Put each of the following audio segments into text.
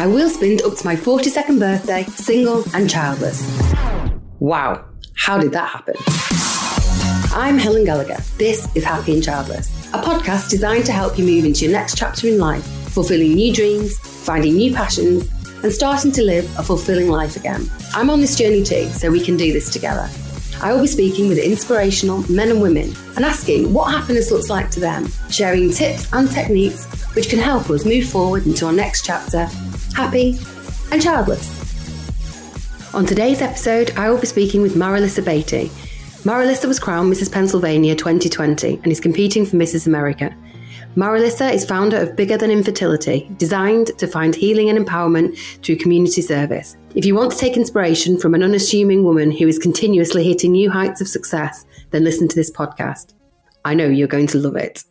I will spend up to my 42nd birthday single and childless. Wow, how did that happen? I'm Helen Gallagher. This is Happy and Childless, a podcast designed to help you move into your next chapter in life, fulfilling new dreams, finding new passions, and starting to live a fulfilling life again. I'm on this journey too, so we can do this together. I will be speaking with inspirational men and women and asking what happiness looks like to them, sharing tips and techniques which can help us move forward into our next chapter, happy and childless. On today's episode, I will be speaking with Marilisa Beatty. Marilisa was crowned Mrs. Pennsylvania 2020 and is competing for Mrs. America. Marilisa is founder of Bigger Than Infertility, designed to find healing and empowerment through community service. If you want to take inspiration from an unassuming woman who is continuously hitting new heights of success, then listen to this podcast. I know you're going to love it.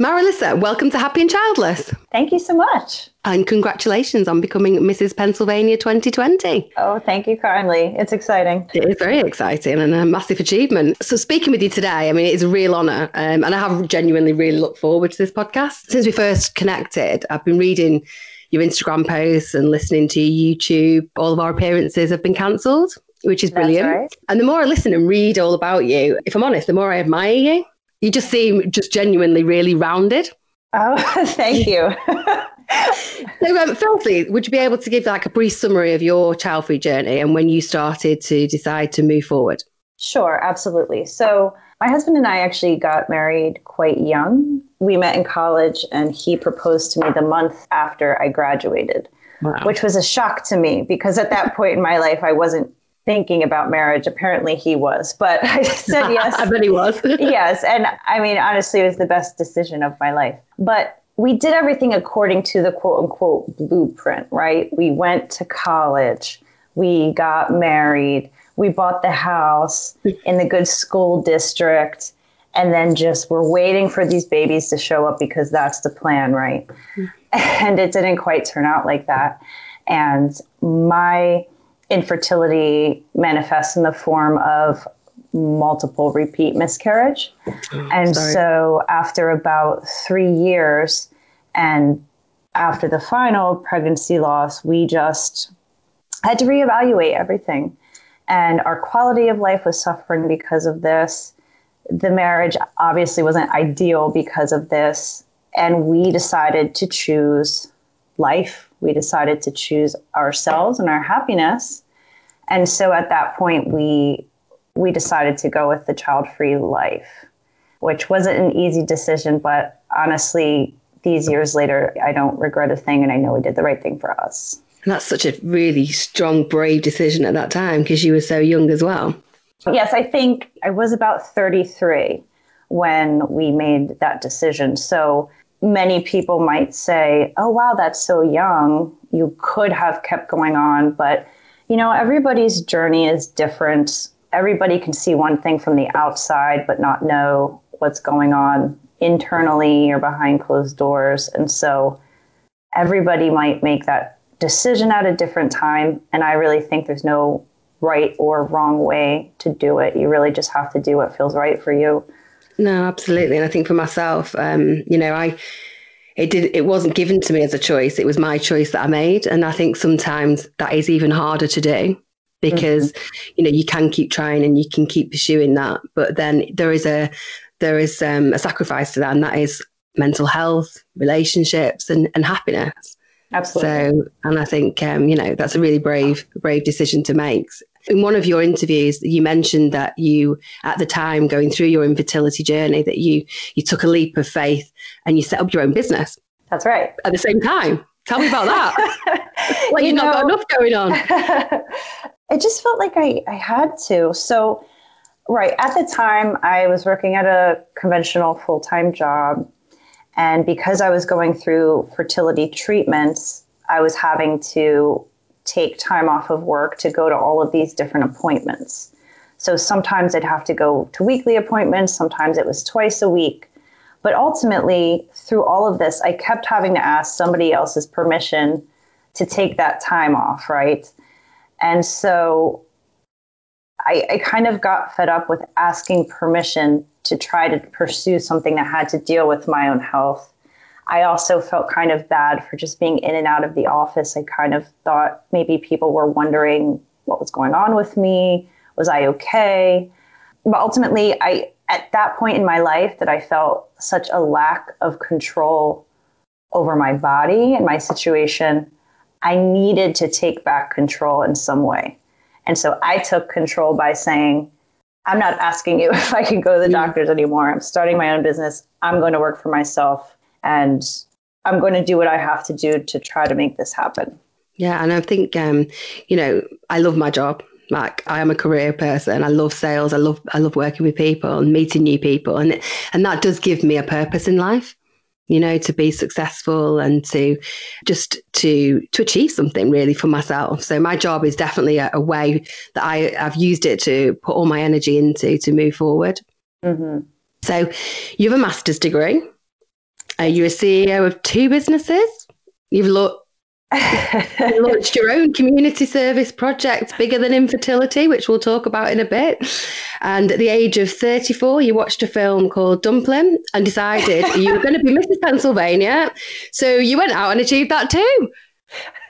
Marilisa, welcome to Happy and Childless. Thank you so much. And congratulations on becoming Mrs. Pennsylvania 2020. Oh, thank you kindly. It's exciting. It is very exciting and a massive achievement. So, speaking with you today, I mean, it's a real honour. Um, and I have genuinely really looked forward to this podcast. Since we first connected, I've been reading your Instagram posts and listening to your YouTube. All of our appearances have been cancelled, which is brilliant. Right. And the more I listen and read all about you, if I'm honest, the more I admire you. You just seem just genuinely really rounded. Oh, thank you. so, um, firstly, would you be able to give like a brief summary of your child free journey and when you started to decide to move forward? Sure, absolutely. So, my husband and I actually got married quite young. We met in college, and he proposed to me the month after I graduated, Wow. which was a shock to me because at that point in my life, I wasn't thinking about marriage. Apparently, he was, but I said yes. I bet he was. yes. And I mean, honestly, it was the best decision of my life. But we did everything according to the quote unquote blueprint, right? We went to college, we got married, we bought the house in the good school district, and then just we're waiting for these babies to show up because that's the plan, right? And it didn't quite turn out like that. And my infertility manifests in the form of multiple repeat miscarriage. and sorry. so after about three years and after the final pregnancy loss, we just had to reevaluate everything. And our quality of life was suffering because of this. The marriage obviously wasn't ideal because of this. And we decided to choose life. We decided to choose ourselves and our happiness. And so at that point, we we decided to go with the child-free life, which wasn't an easy decision, but honestly, these years later, I don't regret a thing, and I know we did the right thing for us. And that's such a really strong, brave decision at that time because you were so young as well. Yes, I think I was about 33 when we made that decision. So many people might say, oh, wow, that's so young. You could have kept going on. But, you know, everybody's journey is different. Everybody can see one thing from the outside, but not know what's going on internally or behind closed doors. And so everybody might make that decision at a different time. And I really think there's no right or wrong way to do it. You really just have to do what feels right for you. No, absolutely. And I think for myself, um, you know, I it did it wasn't given to me as a choice. It was my choice that I made. And I think sometimes that is even harder to do because, you know, you can keep trying and you can keep pursuing that. But then there is a there is um, a sacrifice to that, and that is mental health, relationships and, and happiness. Absolutely. So, and I think um, you know that's a really brave, brave decision to make. In one of your interviews, you mentioned that you, at the time going through your infertility journey, that you you took a leap of faith and you set up your own business That's right. at the same time. Tell me about that. like You you've not got know- enough going on. it just felt like I, I had to. So, right, at the time, I was working at a conventional full time job. And because I was going through fertility treatments, I was having to take time off of work to go to all of these different appointments. So sometimes I'd have to go to weekly appointments, sometimes it was twice a week. But ultimately, through all of this, I kept having to ask somebody else's permission to take that time off, right? And so I, I kind of got fed up with asking permission to try to pursue something that had to deal with my own health. I also felt kind of bad for just being in and out of the office. I kind of thought maybe people were wondering what was going on with me. Was I okay? But ultimately, I at that point in my life that I felt such a lack of control over my body and my situation, I needed to take back control in some way. And so I took control by saying, I'm not asking you if I can go to the doctors anymore. I'm starting my own business. I'm going to work for myself and I'm going to do what I have to do to try to make this happen. Yeah, and I think um, you know, I love my job. Like I am a career person. I love sales. I love I love working with people and meeting new people, and and that does give me a purpose in life. You know, to be successful and to just to to achieve something really for myself. So my job is definitely a, a way that I I've used it to put all my energy into to move forward. Mm-hmm. So you have a master's degree. Uh, you're a CEO of two businesses. You've lo- you launched your own community service project bigger than infertility, which we'll talk about in a bit. And at the age of 34, you watched a film called Dumplin' and decided you were going to be Mrs. Pennsylvania. So you went out and achieved that too.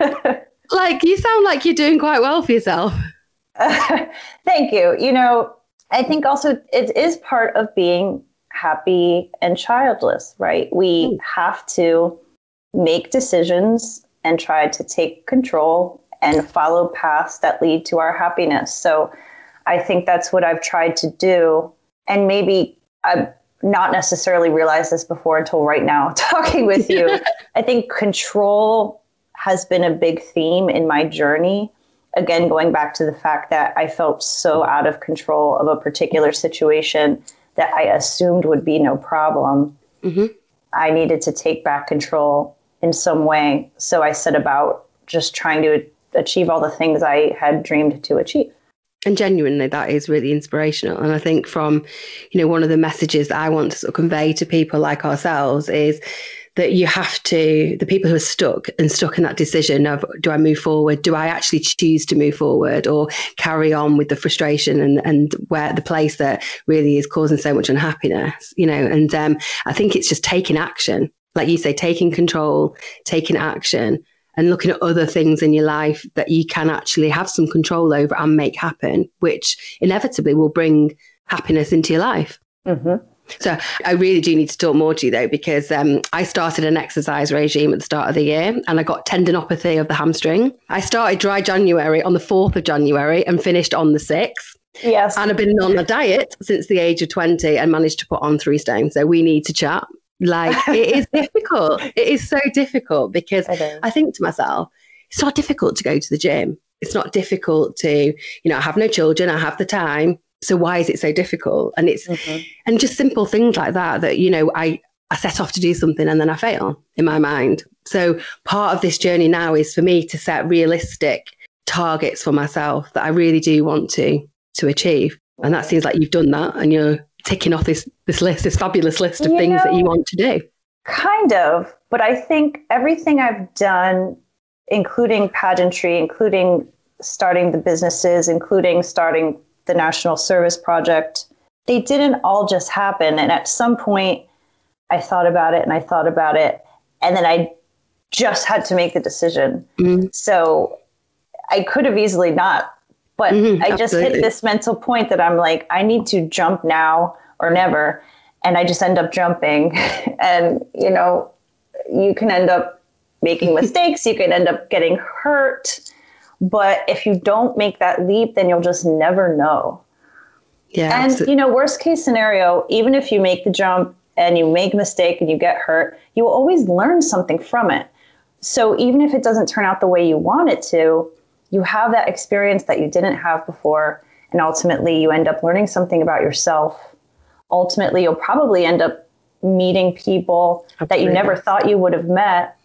like, you sound like you're doing quite well for yourself. Uh, thank you. You know, I think also it is part of being happy and childless, right? We mm. have to make decisions and try to take control and follow paths that lead to our happiness. So I think that's what I've tried to do. And maybe I've not necessarily realized this before until right now, talking with you. I think control has been a big theme in my journey. Again, going back to the fact that I felt so out of control of a particular situation that I assumed would be no problem. Mm-hmm. I needed to take back control in some way. So I set about just trying to achieve all the things I had dreamed to achieve. And genuinely, that is really inspirational. And I think from, you know, one of the messages that I want to sort of convey to people like ourselves is that you have to the people who are stuck and stuck in that decision of do I move forward? Do I actually choose to move forward or carry on with the frustration and, and where the place that really is causing so much unhappiness, you know, and um, I think it's just taking action. Like you say, taking control, taking action and looking at other things in your life that you can actually have some control over and make happen, which inevitably will bring happiness into your life. Mm-hmm. So I really do need to talk more to you though, because um, I started an exercise regime at the start of the year and I got tendinopathy of the hamstring. I started dry January on the 4th of January and finished on the 6th. Yes. And I've been on a diet since the age of 20 and managed to put on three stones. So we need to chat. Like it is difficult. It is so difficult because I think to myself, it's not difficult to go to the gym. It's not difficult to, you know, I have no children, I have the time so why is it so difficult and it's mm-hmm. and just simple things like that that you know i i set off to do something and then i fail in my mind so part of this journey now is for me to set realistic targets for myself that i really do want to to achieve and that seems like you've done that and you're ticking off this this list this fabulous list of you things know, that you want to do kind of but i think everything i've done including pageantry including starting the businesses including starting the National Service Project, they didn't all just happen. And at some point, I thought about it and I thought about it. And then I just had to make the decision. Mm-hmm. So I could have easily not, but mm-hmm, I just hit this mental point that I'm like, I need to jump now or never. And I just end up jumping. and, you know, you can end up making mistakes, you can end up getting hurt. But if you don't make that leap, then you'll just never know. Yeah. And, absolutely. you know, worst case scenario, even if you make the jump and you make a mistake and you get hurt, you will always learn something from it. So even if it doesn't turn out the way you want it to, you have that experience that you didn't have before. And ultimately, you end up learning something about yourself. Ultimately, you'll probably end up meeting people Absolutely. that you never thought you would have met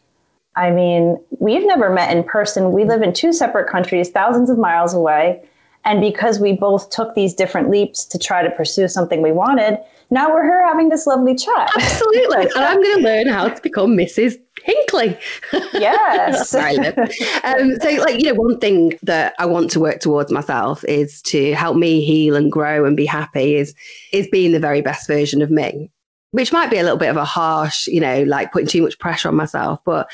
I mean, we've never met in person. We live in two separate countries, thousands of miles away. And because we both took these different leaps to try to pursue something we wanted, now we're here having this lovely chat. Absolutely. and I'm going to learn how to become Mrs. Hinckley. Yes. um, so, like, you know, one thing that I want to work towards myself is to help me heal and grow and be happy is is being the very best version of me which might be a little bit of a harsh, you know, like putting too much pressure on myself, but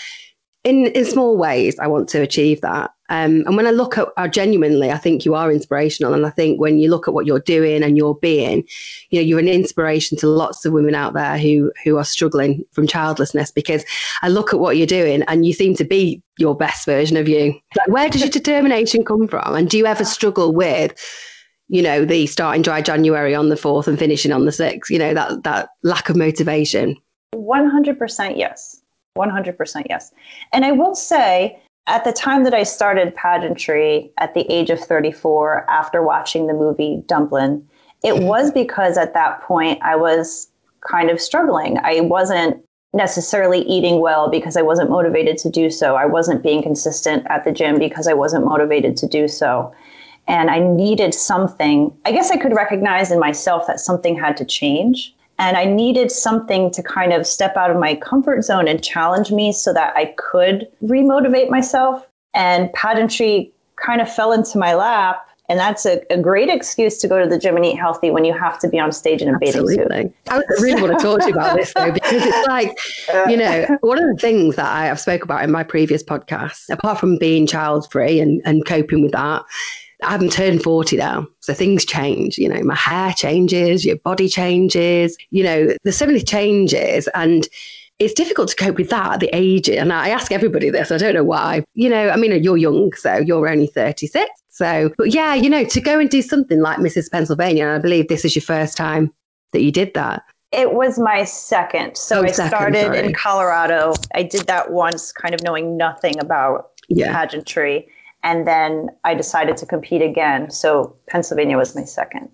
in in small ways, I want to achieve that. Um, and when I look at uh, genuinely, I think you are inspirational. And I think when you look at what you're doing and you're being, you know, you're an inspiration to lots of women out there who who are struggling from childlessness. Because I look at what you're doing and you seem to be your best version of you. Like, where does your determination come from? And do you ever struggle with? you know, the starting dry January on the 4th and finishing on the 6th, you know, that, that lack of motivation? 100% yes. 100% yes. And I will say, at the time that I started pageantry at the age of 34, after watching the movie Dumplin', it mm-hmm. was because at that point I was kind of struggling. I wasn't necessarily eating well because I wasn't motivated to do so. I wasn't being consistent at the gym because I wasn't motivated to do so. And I needed something. I guess I could recognize in myself that something had to change. And I needed something to kind of step out of my comfort zone and challenge me so that I could remotivate myself. And pageantry kind of fell into my lap. And that's a, a, great excuse to go to the gym and eat healthy when you have to be on stage in a Absolutely. bathing suit. I really want to talk to you about this though, because it's like, you know, one of the things that I have spoke about in my previous podcast, apart from being child free and, and coping with that, I haven't turned 40 now. So things change. You know, my hair changes, your body changes. You know, there's so many changes. And it's difficult to cope with that at the age. And I ask everybody this, I don't know why. You know, I mean, you're young, so you're only 36. So, but yeah, you know, to go and do something like Mrs. Pennsylvania, and I believe this is your first time that you did that. It was my second. So oh, I second, started sorry. in Colorado. I did that once, kind of knowing nothing about yeah. pageantry. And then I decided to compete again. So Pennsylvania was my second.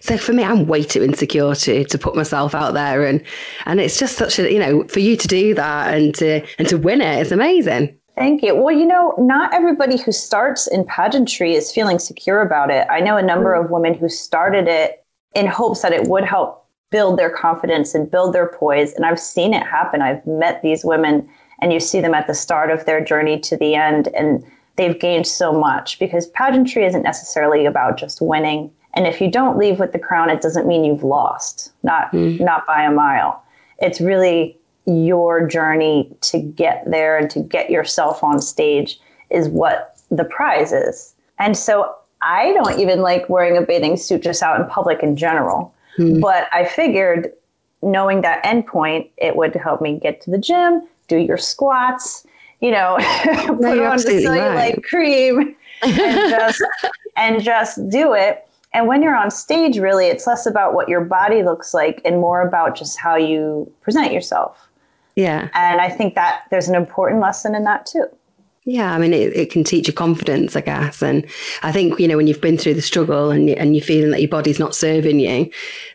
So for me, I'm way too insecure to to put myself out there, and and it's just such a you know for you to do that and to and to win it is amazing. Thank you. Well, you know, not everybody who starts in pageantry is feeling secure about it. I know a number of women who started it in hopes that it would help build their confidence and build their poise, and I've seen it happen. I've met these women, and you see them at the start of their journey to the end, and they've gained so much because pageantry isn't necessarily about just winning. And if you don't leave with the crown, it doesn't mean you've lost, not mm. not by a mile. It's really your journey to get there and to get yourself on stage is what the prize is. And so I don't even like wearing a bathing suit just out in public in general. Mm. But I figured knowing that endpoint, it would help me get to the gym, do your squats, you know, put no, on the cellulite right. cream and just and just do it. And when you're on stage, really, it's less about what your body looks like and more about just how you present yourself. Yeah. And I think that there's an important lesson in that too. Yeah, I mean, it, it can teach you confidence, I guess. And I think, you know, when you've been through the struggle and, and you're feeling that your body's not serving you,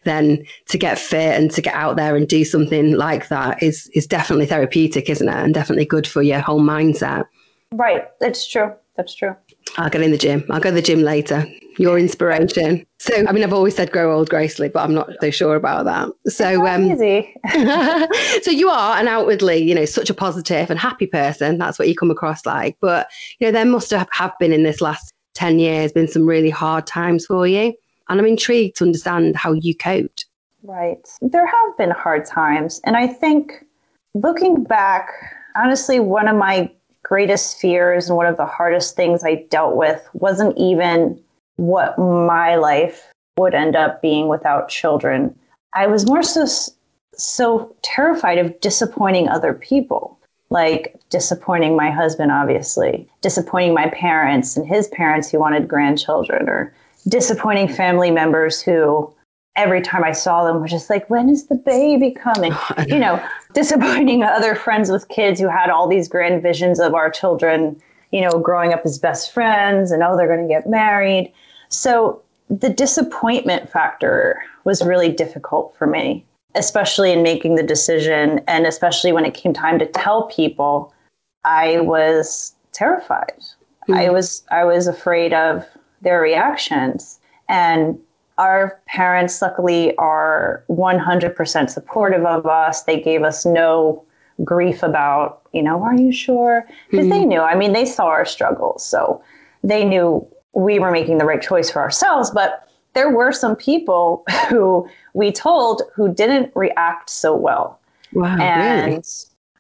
then to get fit and to get out there and do something like that is, is definitely therapeutic, isn't it? And definitely good for your whole mindset. Right. That's true. That's true. I'll get in the gym. I'll go to the gym later. Your inspiration. So, I mean, I've always said grow old gracefully, but I'm not so sure about that. So, um, so you are an outwardly, you know, such a positive and happy person. That's what you come across like. But, you know, there must have, have been in this last 10 years been some really hard times for you. And I'm intrigued to understand how you coped. Right. There have been hard times. And I think looking back, honestly, one of my greatest fears and one of the hardest things I dealt with wasn't even what my life would end up being without children. I was more so so terrified of disappointing other people, like disappointing my husband obviously, disappointing my parents and his parents who wanted grandchildren or disappointing family members who every time I saw them was just like, when is the baby coming? you know, disappointing other friends with kids who had all these grand visions of our children, you know, growing up as best friends and oh, they're going to get married. So the disappointment factor was really difficult for me, especially in making the decision. And especially when it came time to tell people, I was terrified. Mm-hmm. I was I was afraid of their reactions. And our parents, luckily, are 100% supportive of us. They gave us no grief about, you know, are you sure? Because mm-hmm. they knew. I mean, they saw our struggles. So they knew we were making the right choice for ourselves. But there were some people who we told who didn't react so well. Wow. And really?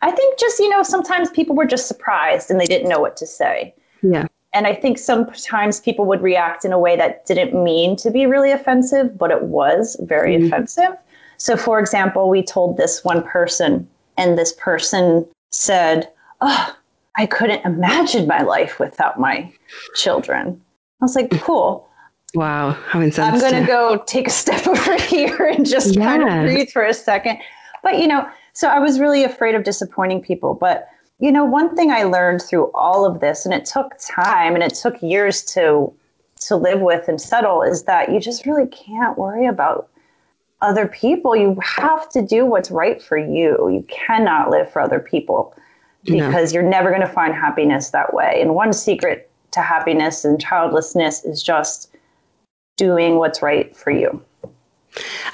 I think just, you know, sometimes people were just surprised and they didn't know what to say. Yeah. And I think sometimes people would react in a way that didn't mean to be really offensive, but it was very mm. offensive. So, for example, we told this one person, and this person said, Oh, I couldn't imagine my life without my children. I was like, Cool. Wow, how insensitive. I'm going to go take a step over here and just kind of breathe for a second. But, you know, so I was really afraid of disappointing people. But you know, one thing I learned through all of this, and it took time and it took years to to live with and settle, is that you just really can't worry about other people. You have to do what's right for you. You cannot live for other people because no. you're never going to find happiness that way. And one secret to happiness and childlessness is just doing what's right for you.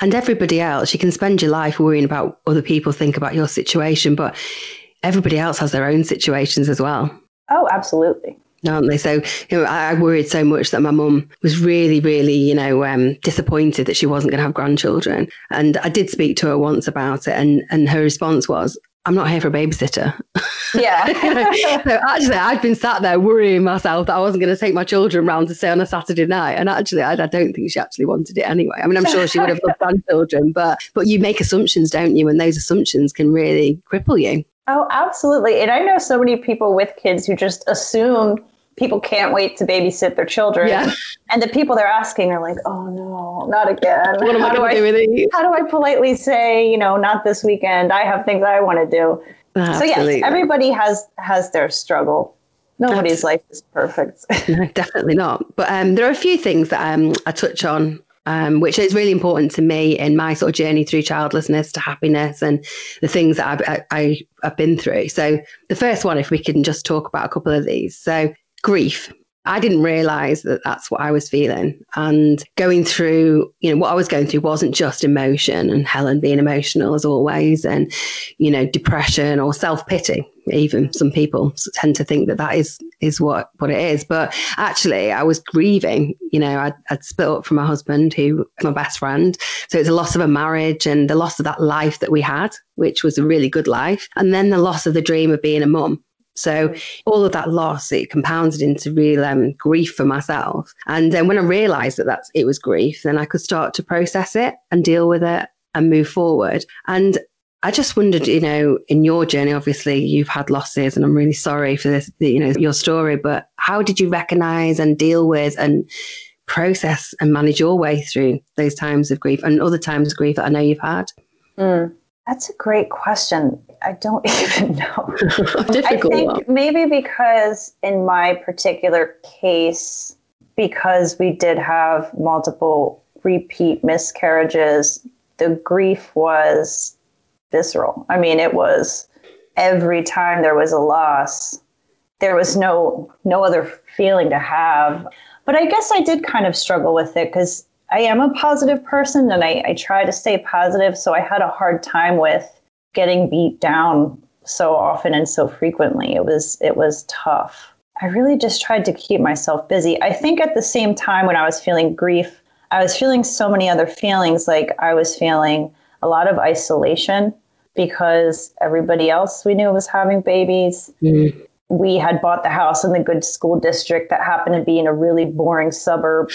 And everybody else, you can spend your life worrying about other people think about your situation, but everybody else has their own situations as well. Oh, absolutely. Aren't they? So, you know, I, worried so much that my mum was really, really, you know, um, disappointed that she wasn't going to have grandchildren. And I did speak to her once about it, and and her response was, I'm not here for a babysitter. Yeah. so actually, I'd been sat there worrying myself that I wasn't going to take my children round to stay on a Saturday night. And actually, I, I, don't think she actually wanted it anyway. I mean, I'm sure she would have loved grandchildren, but but you make assumptions, don't you? And those assumptions can really cripple you. Oh, absolutely. And I know so many people with kids who just assume people can't wait to babysit their children. Yeah. And the people they're asking are like, oh no, not again. What am how I going to do with these? How do I politely say, you know, not this weekend? I have things I want to do. Absolutely. So yes, everybody has has their struggle. Nobody's Absolutely. life is perfect. no, definitely not. But um, there are a few things that um, I touch on um, which is really important to me in my sort of journey through childlessness to happiness and the things that I've, I, have been through. So, the first one, if we can just talk about a couple of these. So, grief. I didn't realize that that's what I was feeling. And going through, you know, what I was going through wasn't just emotion and Helen being emotional as always, and, you know, depression or self pity. Even some people tend to think that that is is what what it is. But actually, I was grieving. You know, I'd, I'd split up from my husband, who my best friend. So it's a loss of a marriage and the loss of that life that we had, which was a really good life, and then the loss of the dream of being a mum so all of that loss, it compounded into real um, grief for myself. And then when I realized that that's, it was grief, then I could start to process it and deal with it and move forward. And I just wondered, you know, in your journey, obviously you've had losses and I'm really sorry for this, you know, your story, but how did you recognize and deal with and process and manage your way through those times of grief and other times of grief that I know you've had? Mm. That's a great question. I don't even know. I think maybe because in my particular case, because we did have multiple repeat miscarriages, the grief was visceral. I mean, it was every time there was a loss, there was no no other feeling to have. But I guess I did kind of struggle with it because I am a positive person and I, I try to stay positive. So I had a hard time with getting beat down so often and so frequently. It was it was tough. I really just tried to keep myself busy. I think at the same time when I was feeling grief, I was feeling so many other feelings. Like I was feeling a lot of isolation because everybody else we knew was having babies. Mm we had bought the house in the good school district that happened to be in a really boring suburb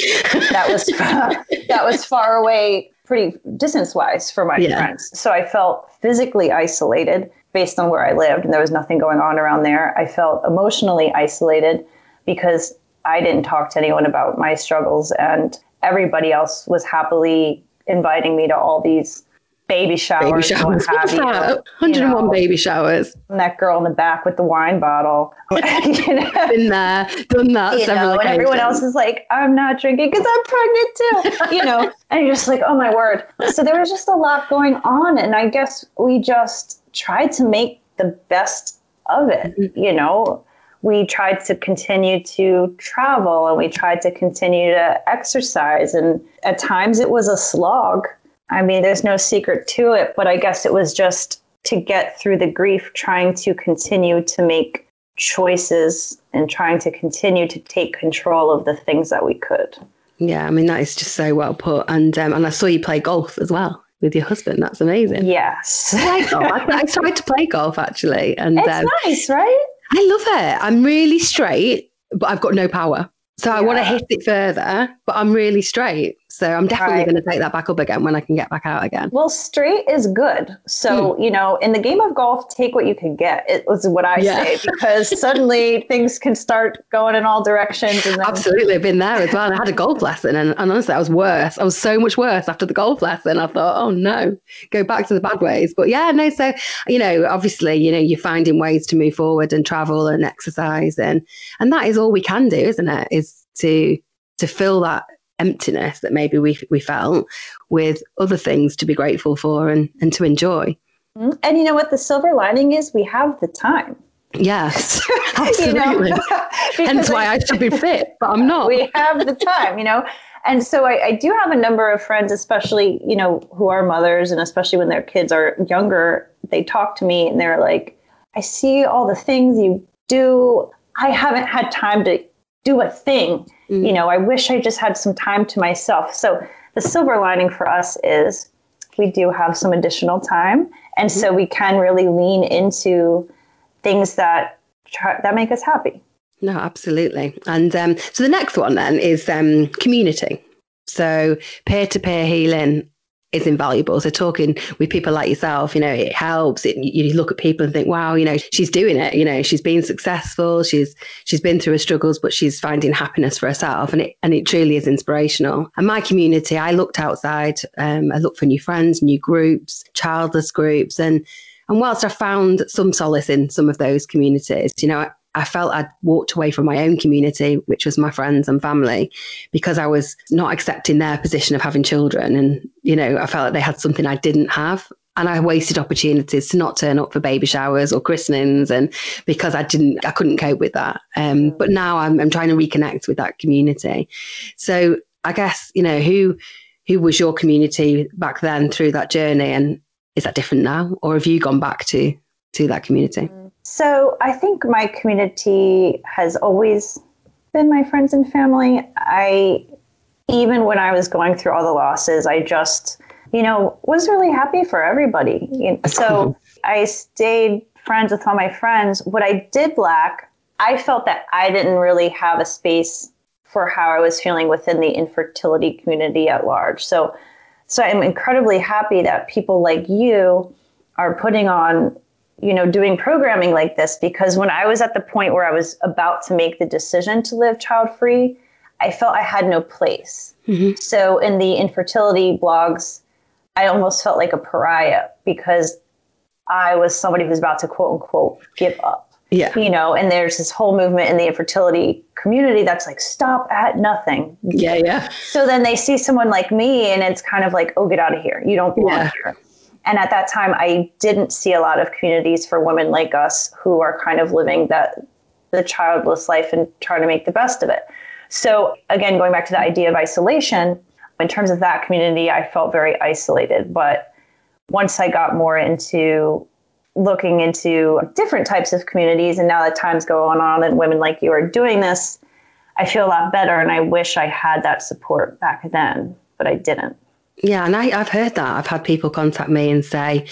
that was that was far away pretty distance wise for my yeah. friends so i felt physically isolated based on where i lived and there was nothing going on around there i felt emotionally isolated because i didn't talk to anyone about my struggles and everybody else was happily inviting me to all these baby showers. Baby showers. What you, 101 you know, baby showers. And that girl in the back with the wine bottle. you know? Been there, done that. You know, and everyone else is like, I'm not drinking because I'm pregnant too. you know, and you're just like, oh my word. So there was just a lot going on. And I guess we just tried to make the best of it, mm-hmm. you know. We tried to continue to travel and we tried to continue to exercise. And at times it was a slog I mean, there's no secret to it, but I guess it was just to get through the grief, trying to continue to make choices and trying to continue to take control of the things that we could. Yeah, I mean that is just so well put. And um, and I saw you play golf as well with your husband. That's amazing. Yes. I, I, I tried to play golf actually, and it's um, nice, right? I love it. I'm really straight, but I've got no power. So yeah. I want to hit it further, but I'm really straight. So I'm definitely right. going to take that back up again when I can get back out again. Well, straight is good. So, mm. you know, in the game of golf, take what you can get. It was what I yeah. say because suddenly things can start going in all directions. And then... Absolutely. I've been there as well. I had a golf lesson and, and honestly, I was worse. I was so much worse after the golf lesson. I thought, oh no, go back to the bad ways. But yeah, no. So, you know, obviously, you know, you're finding ways to move forward and travel and exercise. And, and that is all we can do, isn't it? Is to, to fill that emptiness that maybe we we felt with other things to be grateful for and and to enjoy. Mm-hmm. And you know what the silver lining is? We have the time. Yes, absolutely. you? Hence why I should be fit, but I'm not. We have the time, you know. And so I, I, do have a number of friends, especially, you know, who are mothers and especially when their kids are younger, they talk to me and they're like, I see all the things you do. I haven't had time to do a thing. Mm. You know, I wish I just had some time to myself. So the silver lining for us is we do have some additional time, and mm-hmm. so we can really lean into things that that make us happy. No, absolutely. And um, so the next one then is um, community. So peer to peer healing is invaluable. So talking with people like yourself, you know, it helps. It, you look at people and think, wow, you know, she's doing it. You know, she's been successful. She's she's been through her struggles, but she's finding happiness for herself, and it and it truly is inspirational. And my community, I looked outside. Um, I looked for new friends, new groups, childless groups, and and whilst I found some solace in some of those communities, you know, I felt I'd walked away from my own community, which was my friends and family, because I was not accepting their position of having children. And, you know, I felt like they had something I didn't have. And I wasted opportunities to not turn up for baby showers or christenings, and because I didn't, I couldn't cope with that. Um, but now I'm, I'm trying to reconnect with that community. So I guess you know who who was your community back then through that journey, and is that different now, or have you gone back to to that community? Mm. So I think my community has always been my friends and family. I, even when I was going through all the losses, I just, you know, was really happy for everybody. So I stayed friends with all my friends. What I did lack, I felt that I didn't really have a space for how I was feeling within the infertility community at large. So, so I'm incredibly happy that people like you are putting on you know, doing programming like this because when I was at the point where I was about to make the decision to live child free, I felt I had no place. Mm-hmm. So in the infertility blogs, I almost felt like a pariah because I was somebody who's about to quote unquote give up. Yeah. You know, and there's this whole movement in the infertility community that's like, stop at nothing. Yeah, yeah. So then they see someone like me and it's kind of like, oh, get out of here. You don't belong yeah. here. And at that time, I didn't see a lot of communities for women like us who are kind of living that the childless life and trying to make the best of it. So again, going back to the idea of isolation, in terms of that community, I felt very isolated. But once I got more into looking into different types of communities, and now that time's going on and women like you are doing this, I feel a lot better. And I wish I had that support back then, but I didn't. Yeah, and I, I've heard that. I've had people contact me and say,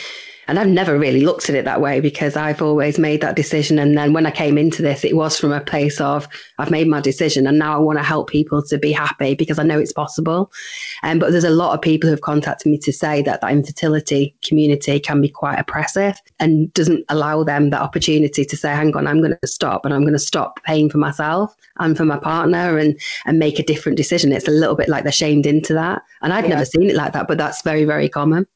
and I've never really looked at it that way because I've always made that decision. And then when I came into this, it was from a place of I've made my decision and now I want to help people to be happy because I know it's possible. Um, but there's a lot of people who have contacted me to say that that infertility community can be quite oppressive and doesn't allow them the opportunity to say, hang on, I'm going to stop and I'm going to stop paying for myself and for my partner and, and make a different decision. It's a little bit like they're shamed into that. And I've yeah. never seen it like that, but that's very, very common.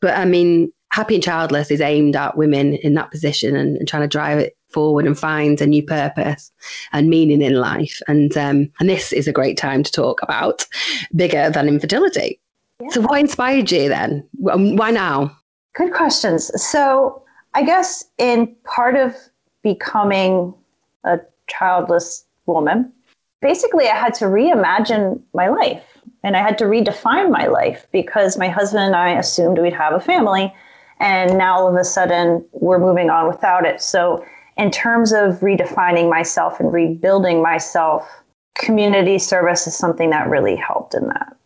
But I mean, Happy and Childless is aimed at women in that position and, and, trying to drive it forward and find a new purpose and meaning in life. And um, and this is a great time to talk about bigger than infertility. Yeah. So, what inspired you then? Why now? Good questions. So, I guess in part of becoming a childless woman, basically, I had to reimagine my life and I had to redefine my life because my husband and I assumed we'd have a family and now all of a sudden we're moving on without it. So, in terms of redefining myself and rebuilding myself, community service is something that really helped in that.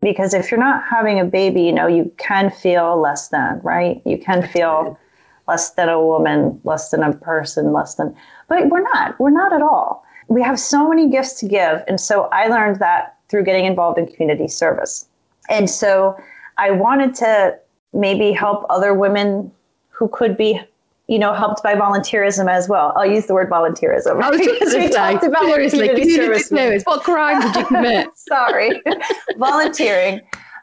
Because if you're not having a baby, you know, you can feel less than, right? You can feel less than a woman, less than a person, less than, but we're not. We're not at all. We have so many gifts to give. And so I learned that through getting involved in community service. And so I wanted to maybe help other women who could be you know, helped by volunteerism as well. I'll use the word volunteerism. I was because we say, talked about seriously, community service. Service. What crime did you commit? Sorry, volunteering.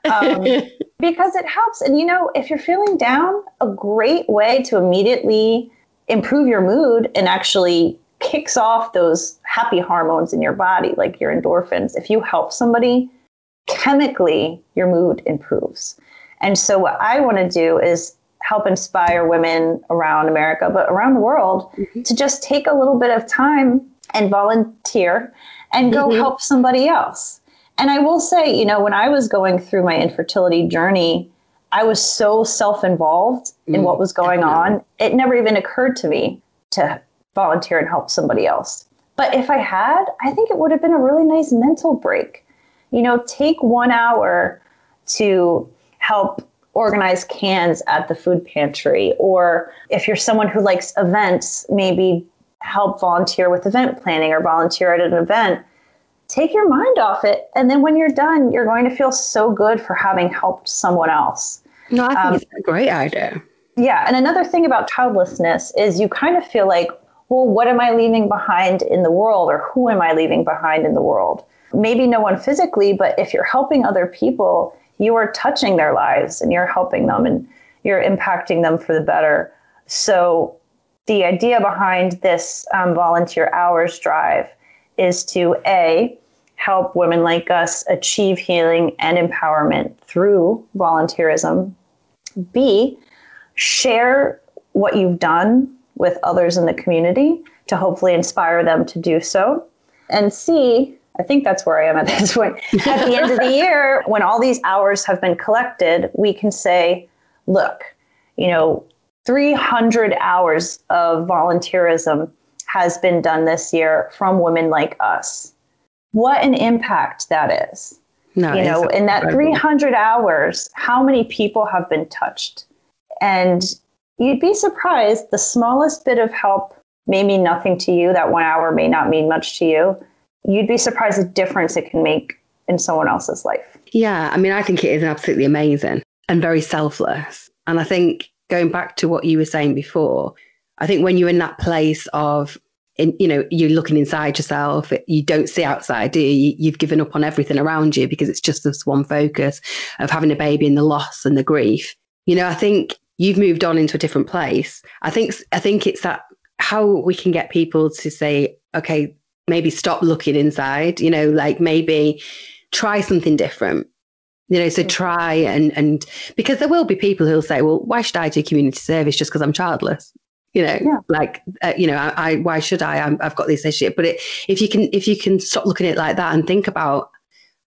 Um, because it helps. And you know, if you're feeling down, a great way to immediately improve your mood and actually kicks off those happy hormones in your body, like your endorphins. If you help somebody, chemically, your mood improves. And so, what I want to do is help inspire women around America, but around the world, mm-hmm. to just take a little bit of time and volunteer and go mm-hmm. help somebody else. And I will say, you know, when I was going through my infertility journey, I was so self involved mm-hmm. in what was going on, it never even occurred to me to volunteer and help somebody else. But if I had, I think it would have been a really nice mental break. You know, take one hour to help organize cans at the food pantry. Or if you're someone who likes events, maybe help volunteer with event planning or volunteer at an event. Take your mind off it. And then when you're done, you're going to feel so good for having helped someone else. No, I think um, it's a great idea. Yeah. And another thing about childlessness is you kind of feel like, well, what am I leaving behind in the world or who am I leaving behind in the world? Maybe no one physically, but if you're helping other people, you are touching their lives and you're helping them and you're impacting them for the better. So, the idea behind this um, volunteer hours drive is to A, help women like us achieve healing and empowerment through volunteerism, B, share what you've done with others in the community to hopefully inspire them to do so, and C, I think that's where I am at this point. At the end of the year, when all these hours have been collected, we can say, look, you know, 300 hours of volunteerism has been done this year from women like us. What an impact that is. No, you know, in that 300 hours, how many people have been touched? And you'd be surprised the smallest bit of help may mean nothing to you. That one hour may not mean much to you you'd be surprised the difference it can make in someone else's life. Yeah, I mean, I think it is absolutely amazing and very selfless. And I think going back to what you were saying before, I think when you're in that place of, in, you know, you're looking inside yourself, you don't see outside, do you? You've given up on everything around you because it's just this one focus of having a baby and the loss and the grief. You know, I think you've moved on into a different place. I think, I think it's that how we can get people to say, okay, maybe stop looking inside, you know, like maybe try something different. You know, so try and and because there will be people who'll say, "Well, why should I do community service just because I'm childless?" You know, yeah. like uh, you know, I, I, why should I? i have got this issue. But it, if you can, if you can stop looking at it like that and think about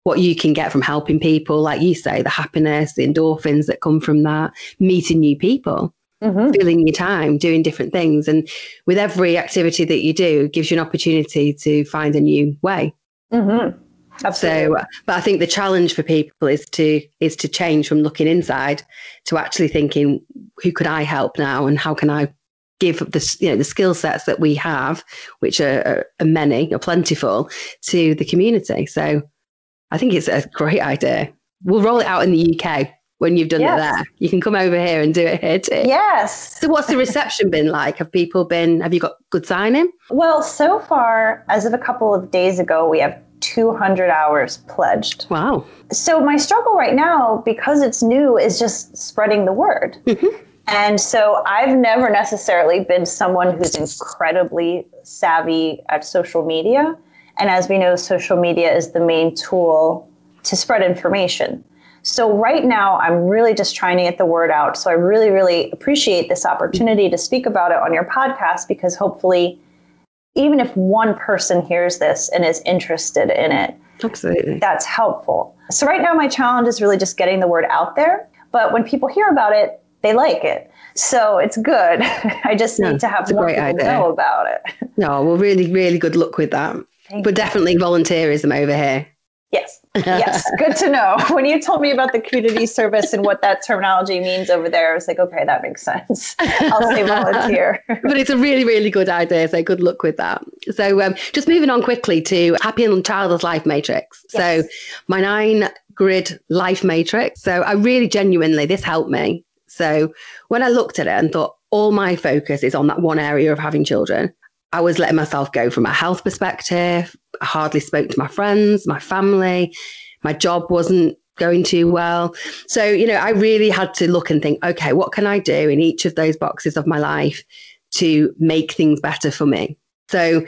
what you can get from helping people, like you say, the happiness, the endorphins that come from that, meeting new people, mm-hmm. filling your time doing different things. And with every activity that you do, gives you an opportunity to find a new way. Mm-hmm. Absolutely. So, but I think the challenge for people is to is to change from looking inside to actually thinking, who could I help now, and how can I give the you know the skill sets that we have, which are, are many, are plentiful, to the community. So, I think it's a great idea. We'll roll it out in the UK when you've done yes. it there. You can come over here and do it here too. Yes. So what's the reception been like? Have people been have you got good signing? Well, so far as of a couple of days ago, we have 200 hours pledged. Wow. So my struggle right now because it's new is just spreading the word. Mm-hmm. And so I've never necessarily been someone who's incredibly savvy at social media. And as we know, social media is the main tool to spread information. So right now, I'm really just trying to get the word out. So I really, really appreciate this opportunity to speak about it on your podcast because hopefully, even if one person hears this and is interested in it, absolutely, that's helpful. So right now, my challenge is really just getting the word out there. But when people hear about it, they like it. So it's good. I just need to have more people idea. know about it. No, well, really, really good luck with that. Thank but definitely volunteerism over here. Yes. Good to know. When you told me about the community service and what that terminology means over there, I was like, okay, that makes sense. I'll say volunteer. but it's a really, really good idea. So good luck with that. So um, just moving on quickly to Happy and Childless Life Matrix. Yes. So my nine grid life matrix. So I really genuinely, this helped me. So when I looked at it and thought, all my focus is on that one area of having children, I was letting myself go from a health perspective. I hardly spoke to my friends, my family. My job wasn't going too well. So, you know, I really had to look and think, okay, what can I do in each of those boxes of my life to make things better for me? So,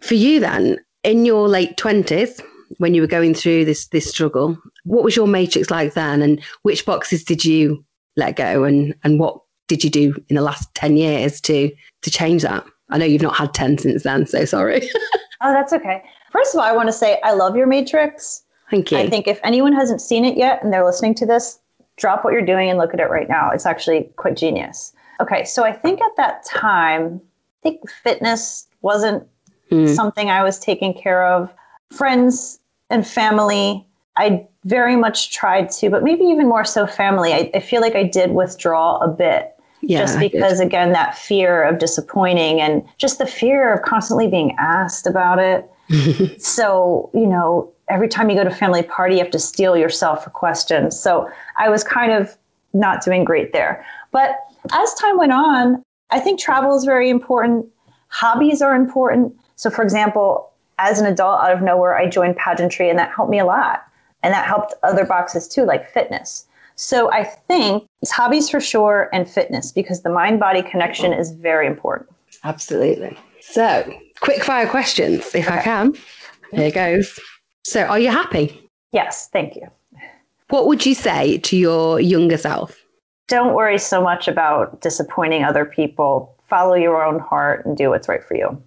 for you then, in your late 20s, when you were going through this this struggle, what was your matrix like then and which boxes did you let go and and what did you do in the last 10 years to to change that? I know you've not had 10 since then, so sorry. oh, that's okay. First of all, I want to say I love your matrix. Thank you. I think if anyone hasn't seen it yet and they're listening to this, drop what you're doing and look at it right now. It's actually quite genius. Okay, so I think at that time, I think fitness wasn't mm. something I was taking care of. Friends and family, I very much tried to, but maybe even more so family. I, I feel like I did withdraw a bit yeah, just because again that fear of disappointing and just the fear of constantly being asked about it. So you know every time you go to family party you have to steel yourself for questions. So i was kind of not doing great there. But as time went on i think travel is very important. Hobbies are important. So for example as an adult out of nowhere i joined pageantry and that helped me a lot. And that helped other boxes too like fitness so I think it's hobbies for sure and fitness because the mind body connection is very important. Absolutely. So, quick fire questions, if okay. I can. Here goes. So, are you happy? Yes, thank you. What would you say to your younger self? Don't worry so much about disappointing other people. Follow your own heart and do what's right for you.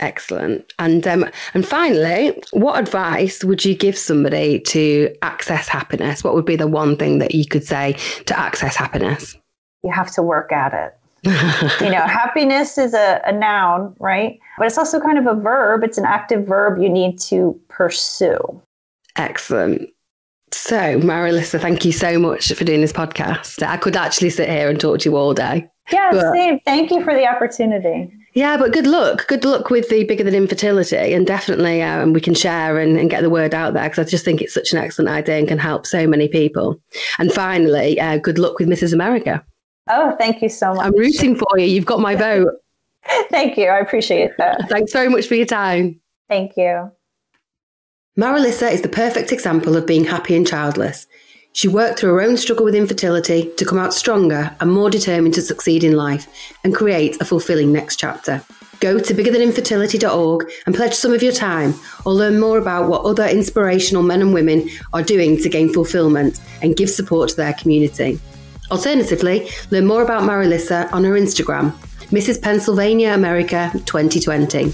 Excellent. And um, and finally, what advice would you give somebody to access happiness? What would be the one thing that you could say to access happiness? You have to work at it. you know, happiness is a, a noun, right? But it's also kind of a verb. It's an active verb you need to pursue. Excellent. So, Marilisa, thank you so much for doing this podcast. I could actually sit here and talk to you all day. Yeah, but... same. Thank you for the opportunity. Yeah, but good luck. Good luck with the bigger than infertility, and definitely um, we can share and, and, get the word out there because I just think it's such an excellent idea and can help so many people. And finally, uh, good luck with Mrs. America. Oh, thank you so much. I'm rooting for you. You've got my vote. thank you. I appreciate that. Thanks very much for your time. Thank you. Marilisa is the perfect example of being happy and childless. She worked through her own struggle with infertility to come out stronger and more determined to succeed in life and create a fulfilling next chapter. Go to biggerthaninfertility.org and pledge some of your time or learn more about what other inspirational men and women are doing to gain fulfillment and give support to their community. Alternatively, learn more about Marilisa on her Instagram, Mrs. Pennsylvania America 2020.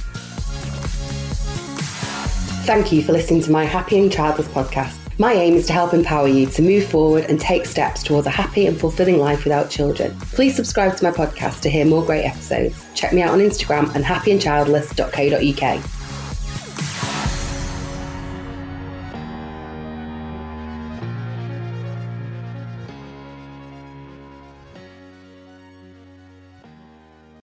Thank you for listening to my Happy and Childless podcast. My aim is to help empower you to move forward and take steps towards a happy and fulfilling life without children. Please subscribe to my podcast to hear more great episodes. Check me out on Instagram and happyandchildless.co.uk.